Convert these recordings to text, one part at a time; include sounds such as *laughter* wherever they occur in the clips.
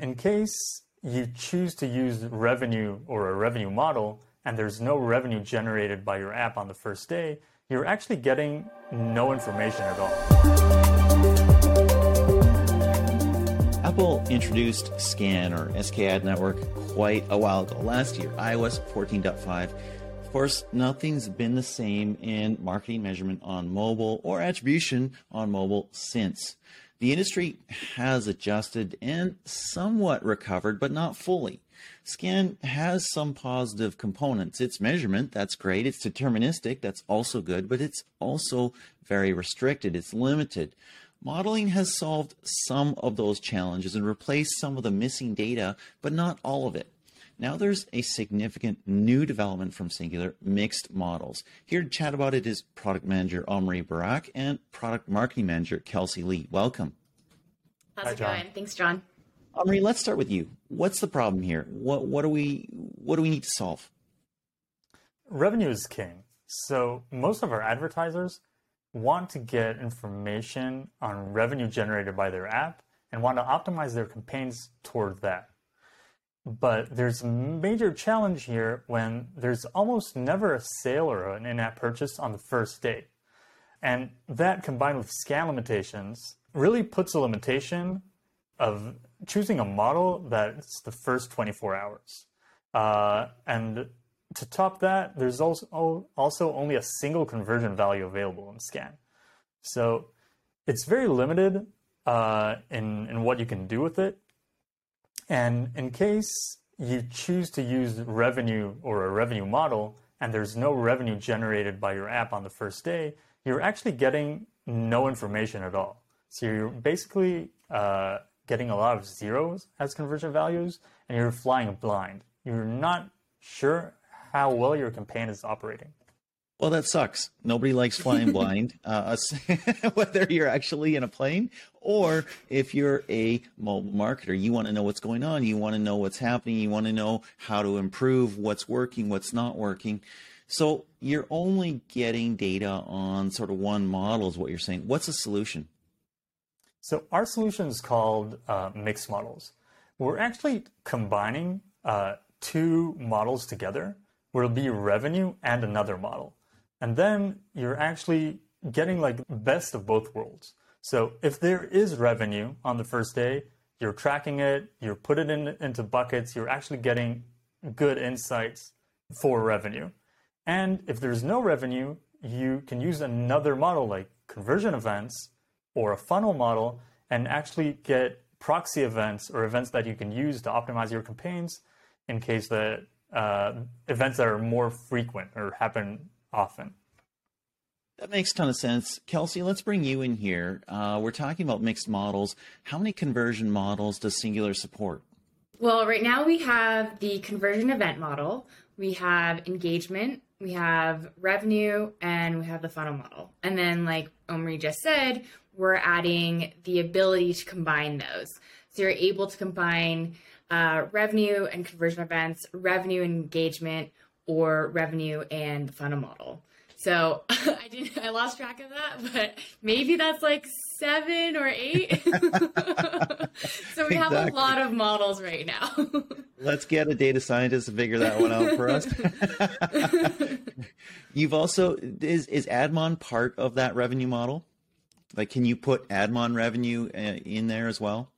In case you choose to use revenue or a revenue model and there's no revenue generated by your app on the first day, you're actually getting no information at all. Apple introduced SKAN or SK Ad Network quite a while ago, last year, iOS 14.5. Of course, nothing's been the same in marketing measurement on mobile or attribution on mobile since. The industry has adjusted and somewhat recovered, but not fully. SKAN has some positive components. It's measurement, that's great. It's deterministic, that's also good, but it's also very restricted, it's limited. Modeling has solved some of those challenges and replaced some of the missing data, but not all of it. Now there's a significant new development from Singular, mixed models. Here to chat about it is product manager Omri Barak and product marketing manager Kelsey Lee. Welcome. How's Hi, it John. going? Thanks, John. Omri, let's start with you. What's the problem here? What what do we what do we need to solve? Revenue is king. So most of our advertisers want to get information on revenue generated by their app and want to optimize their campaigns toward that. But there's a major challenge here when there's almost never a sale or an in app purchase on the first day. And that combined with SKAN limitations really puts a limitation of choosing a model that's the first 24 hours. Uh, and to top that, there's also, also only a single conversion value available in SKAN. So it's very limited uh, in, in what you can do with it. And in case you choose to use revenue or a revenue model and there's no revenue generated by your app on the first day, you're actually getting no information at all. So you're basically uh, getting a lot of zeros as conversion values and you're flying blind. You're not sure how well your campaign is operating. Well, that sucks. Nobody likes flying *laughs* blind, uh, *laughs* whether you're actually in a plane or if you're a mobile marketer. You want to know what's going on. You want to know what's happening. You want to know how to improve what's working, what's not working. So you're only getting data on sort of one model, is what you're saying. What's the solution? So our solution is called uh, mixed models. We're actually combining uh, two models together. Where it'll be revenue and another model. And then you're actually getting like best of both worlds. So if there is revenue on the first day, you're tracking it, you're put it in, into buckets, you're actually getting good insights for revenue. And if there's no revenue, you can use another model like conversion events or a funnel model and actually get proxy events or events that you can use to optimize your campaigns in case that uh, events that are more frequent or happen often. That makes a ton of sense. Kelsey, let's bring you in here. Uh, we're talking about mixed models. How many conversion models does Singular support? Well, right now we have the conversion event model, we have engagement, we have revenue, and we have the funnel model. And then, like Omri just said, we're adding the ability to combine those. So you're able to combine uh, revenue and conversion events, revenue and engagement, or revenue and the funnel model. So *laughs* I didn't I lost track of that, but maybe that's like seven or eight. *laughs* so we have a lot of models right now. *laughs* Let's get a data scientist to figure that one out for us. You've also is is Admon part of that revenue model? Like, can you put Admon revenue uh, in there as well?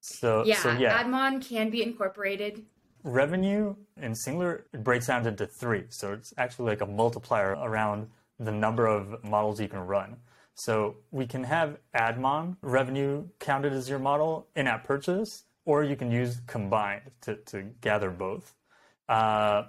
So yeah, so yeah, Admon can be incorporated revenue in Singular it breaks down into three. So it's actually like a multiplier around the number of models you can run. So we can have Admon revenue counted as your model in app purchase, or you can use combined to, to gather both. Uh,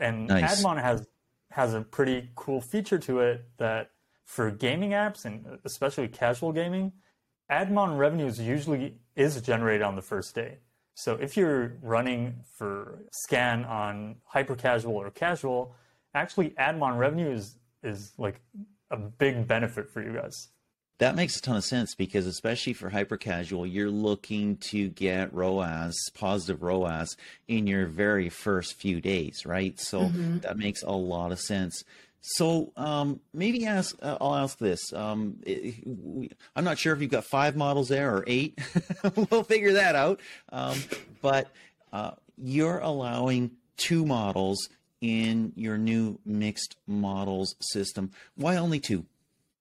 and nice. Admon has has a pretty cool feature to it that for gaming apps and especially casual gaming, Admon revenues usually is generated on the first day. So if you're running for SKAN on hyper casual or casual, actually Admon revenue is is like a big benefit for you guys. That makes a ton of sense because especially for hyper casual, you're looking to get ROAS, positive ROAS in your very first few days, right? So mm-hmm. that makes a lot of sense. So um, maybe ask. Uh, I'll ask this. Um, it, we, I'm not sure if you've got five models there or eight. *laughs* we'll figure that out. Um, but uh, you're allowing two models in your new mixed models system. Why only two?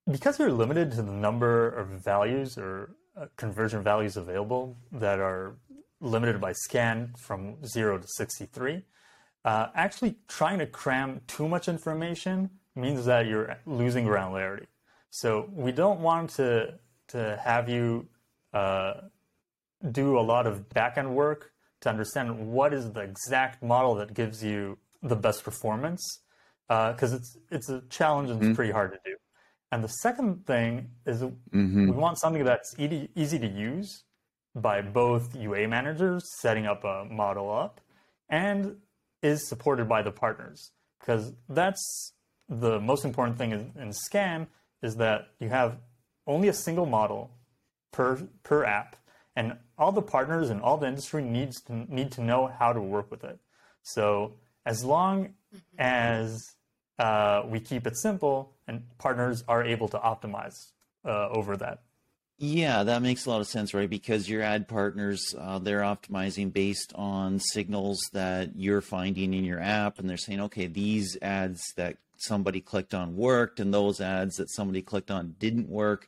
Because we're limited to the number of values or uh, conversion values available that are limited by SKAN from zero to 63 uh, actually trying to cram too much information means that you're losing granularity. So we don't want to to have you uh, do a lot of backend work to understand what is the exact model that gives you the best performance, because uh, it's it's a challenge and it's mm-hmm. pretty hard to do. And the second thing is mm-hmm. we want something that's easy, easy to use by both UA managers setting up a model up and is supported by the partners. Because that's the most important thing in, in SKAN is that you have only a single model per per app and all the partners and all the industry needs to need to know how to work with it. So as long as uh, we keep it simple and partners are able to optimize uh, over that yeah, that makes a lot of sense, right? Because your ad partners, uh, they're optimizing based on signals that you're finding in your app, and they're saying, okay, these ads that somebody clicked on worked, and those ads that somebody clicked on didn't work.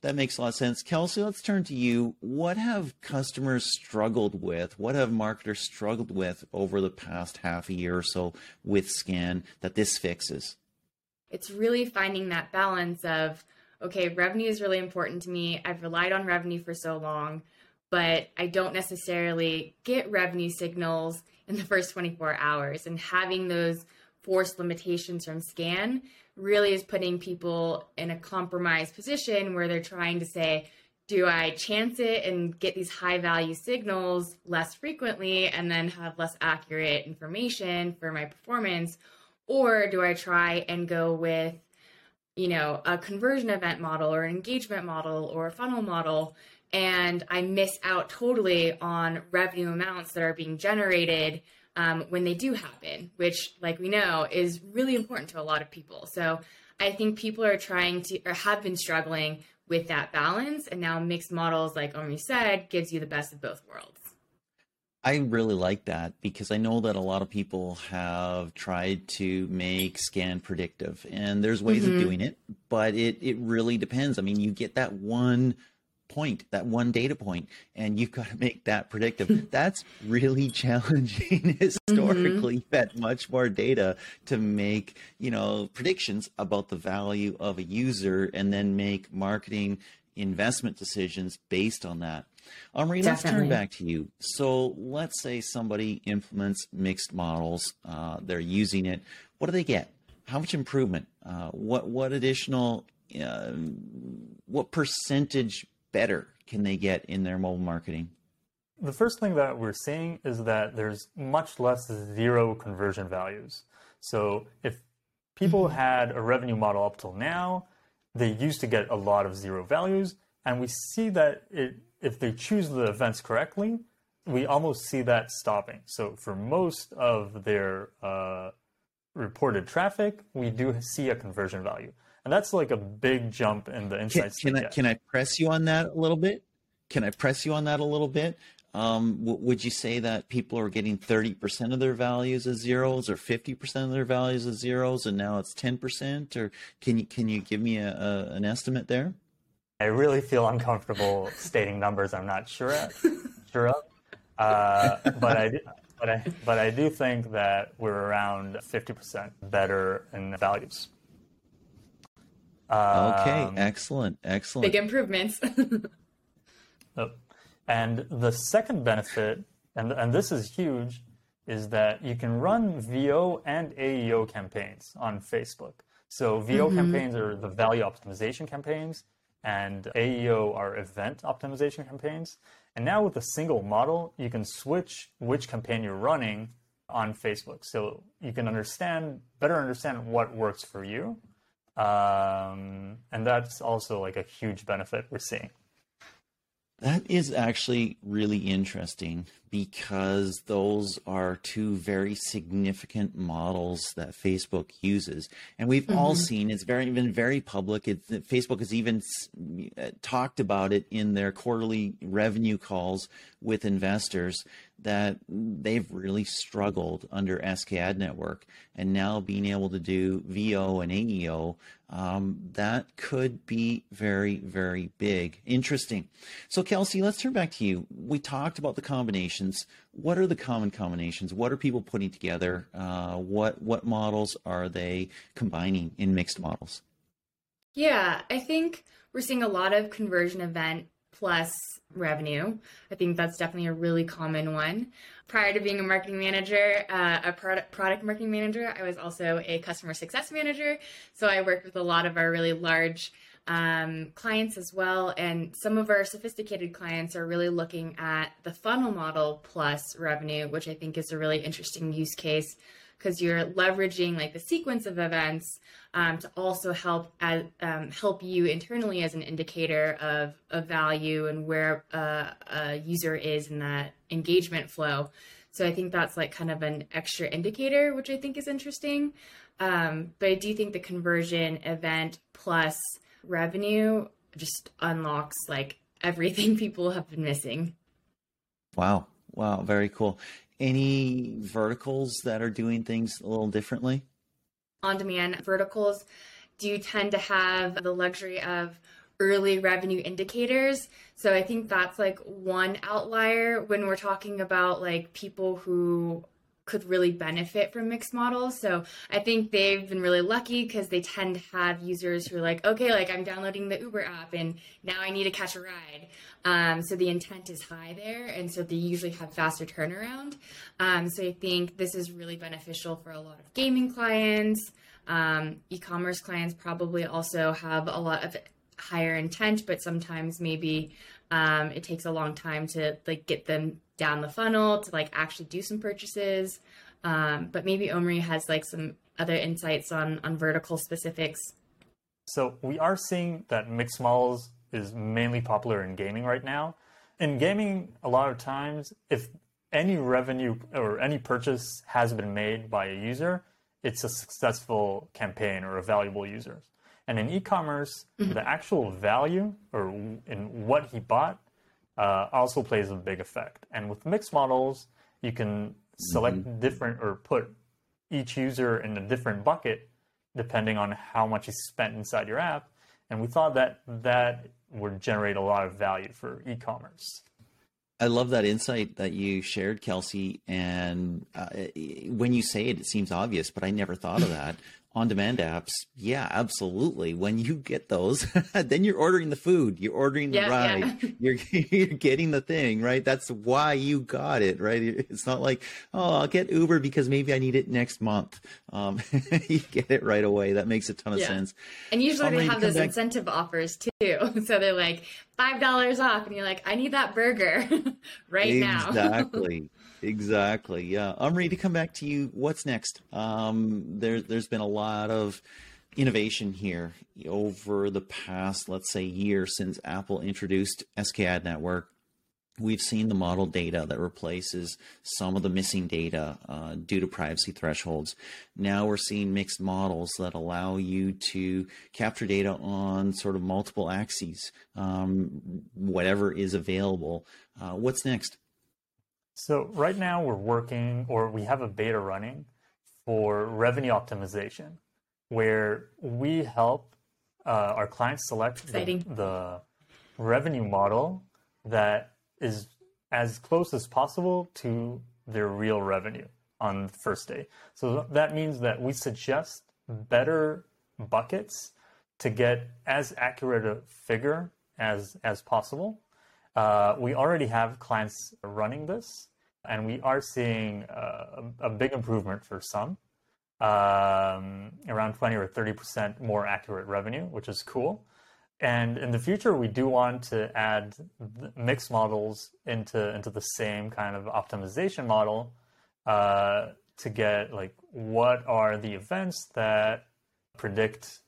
That makes a lot of sense. Kelsey, let's turn to you. What have customers struggled with? What have marketers struggled with over the past half a year or so with SKAN that this fixes? It's really finding that balance of okay, revenue is really important to me. I've relied on revenue for so long, but I don't necessarily get revenue signals in the first 24 hours. And having those forced limitations from SKAN really is putting people in a compromised position where they're trying to say, do I chance it and get these high value signals less frequently and then have less accurate information for my performance? Or do I try and go with you know, a conversion event model or an engagement model or a funnel model, and I miss out totally on revenue amounts that are being generated um, when they do happen, which, like we know, is really important to a lot of people. So I think people are trying to or have been struggling with that balance, and now mixed models, like Omri said, gives you the best of both worlds. I really like that because I know that a lot of people have tried to make SKAN predictive and there's ways mm-hmm. of doing it, but it, it really depends. I mean, you get that one point, that one data point, and you've got to make that predictive. *laughs* That's really *laughs* challenging *laughs* historically. Mm-hmm. had much more data to make, you know, predictions about the value of a user and then make marketing investment decisions based on that. Omri, let's turn back to you. So let's say somebody implements mixed models, uh, they're using it. What do they get? How much improvement? Uh, what what additional? Uh, what percentage better can they get in their mobile marketing? The first thing that we're seeing is that there's much less zero conversion values. So if people mm-hmm. had a revenue model up till now, they used to get a lot of zero values, and we see that it if they choose the events correctly, we almost see that stopping. So for most of their uh, reported traffic, we do see a conversion value, and that's like a big jump in the insights. Can, can I can I press you on that a little bit? Can I press you on that a little bit? Um, w- would you say that people are getting 30% of their values as zeros or 50% of their values as zeros and now it's 10% or can you, can you give me a, a, an estimate there? I really feel uncomfortable stating numbers I'm not sure of, *laughs* sure of. Uh, but I do, but I but I do think that we're around 50% better in values. okay, um, excellent, excellent. Big improvements. *laughs* Oh, and the second benefit, and and this is huge, is that you can run VO and AEO campaigns on Facebook. So VO mm-hmm. campaigns are the value optimization campaigns, and AEO are event optimization campaigns. And now with a single model, you can switch which campaign you're running on Facebook. So you can understand, better understand what works for you. Um, and that's also like a huge benefit we're seeing. That is actually really interesting because those are two very significant models that Facebook uses, and we've mm-hmm. all seen it's very been very public. It, Facebook has even uh, talked about it in their quarterly revenue calls with investors that they've really struggled under SKAD Network, and now being able to do VO and AEO, um, that could be very, very big. Interesting. So, Kelsey, let's turn back to you. We talked about the combinations. What are the common combinations? What are people putting together? Uh, what what models are they combining in mixed models? Yeah, I think we're seeing a lot of conversion event plus revenue. I think that's definitely a really common one. Prior to being a marketing manager, uh, a product product marketing manager, I was also a customer success manager. So I worked with a lot of our really large um, clients as well. And some of our sophisticated clients are really looking at the funnel model plus revenue, which I think is a really interesting use case because you're leveraging like the sequence of events um, to also help as, um, help you internally as an indicator of, of value and where uh, a user is in that engagement flow. So I think that's like kind of an extra indicator, which I think is interesting. Um, but I do think the conversion event plus revenue just unlocks like everything *laughs* people have been missing. Wow. Wow. Very cool. Any verticals that are doing things a little differently? on demand verticals do tend to have the luxury of early revenue indicators. So I think that's like one outlier when we're talking about like people who could really benefit from mixed models. So I think they've been really lucky because they tend to have users who are like, okay, like I'm downloading the Uber app and now I need to catch a ride. Um, so the intent is high there, and so they usually have faster turnaround. Um, so I think this is really beneficial for a lot of gaming clients. Um, e-commerce clients probably also have a lot of higher intent, but sometimes maybe um, it takes a long time to like get them down the funnel to like actually do some purchases. Um, but maybe Omri has like some other insights on on vertical specifics. So we are seeing that mixed models is mainly popular in gaming right now. In gaming, a lot of times, if any revenue or any purchase has been made by a user, it's a successful campaign or a valuable user. And in e-commerce, mm-hmm. the actual value or in what he bought uh, also plays a big effect. And with mixed models, you can select mm-hmm. different or put each user in a different bucket depending on how much he spent inside your app. And we thought that that would generate a lot of value for e-commerce. I love that insight that you shared, Kelsey. And uh, when you say it, it seems obvious, but I never thought of that *laughs* on demand apps, yeah, absolutely. When you get those, *laughs* then you're ordering the food, you're ordering the yeah, ride, yeah. *laughs* you're *laughs* you're getting the thing, right? That's why you got it, right? It's not like, oh, I'll get Uber because maybe I need it next month. Um, you get it right away. That makes a ton of yeah. sense. And usually they have those back... incentive offers too. So they're like five dollars off, and you're like, I need that burger right exactly. now. Exactly. Exactly. Yeah. Omri, to come back to you, what's next? Um, there, there's been a lot of innovation here over the past, let's say, year since Apple introduced SK Ad Network. We've seen the model data that replaces some of the missing data uh, due to privacy thresholds. Now we're seeing mixed models that allow you to capture data on sort of multiple axes, um, whatever is available. Uh, what's next? So right now we're working or we have a beta running for revenue optimization where we help uh, our clients select the, the, revenue model that is as close as possible to their real revenue on the first day. So that means that we suggest better buckets to get as accurate a figure as as possible uh, we already have clients running this, and we are seeing uh, a big improvement for some, um, around 20 or 30% more accurate revenue, which is cool. And in the future, we do want to add mixed models into into the same kind of optimization model uh, to get like what are the events that predict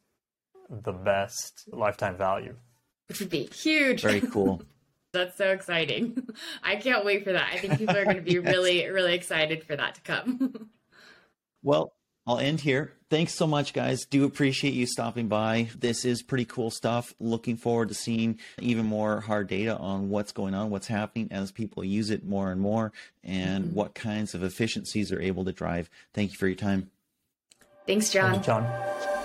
the best lifetime value, which would be huge. Very cool. That's so exciting. *laughs* I can't wait for that. I think people are going to be *laughs* yes. really, really excited for that to come. *laughs* well, I'll end here. Thanks so much, guys. Do appreciate you stopping by. This is pretty cool stuff. Looking forward to seeing even more hard data on what's going on, what's happening as people use it more and more, and mm-hmm. what kinds of efficiencies are able to drive. Thank you for your time. Thanks, John. Thank you, John.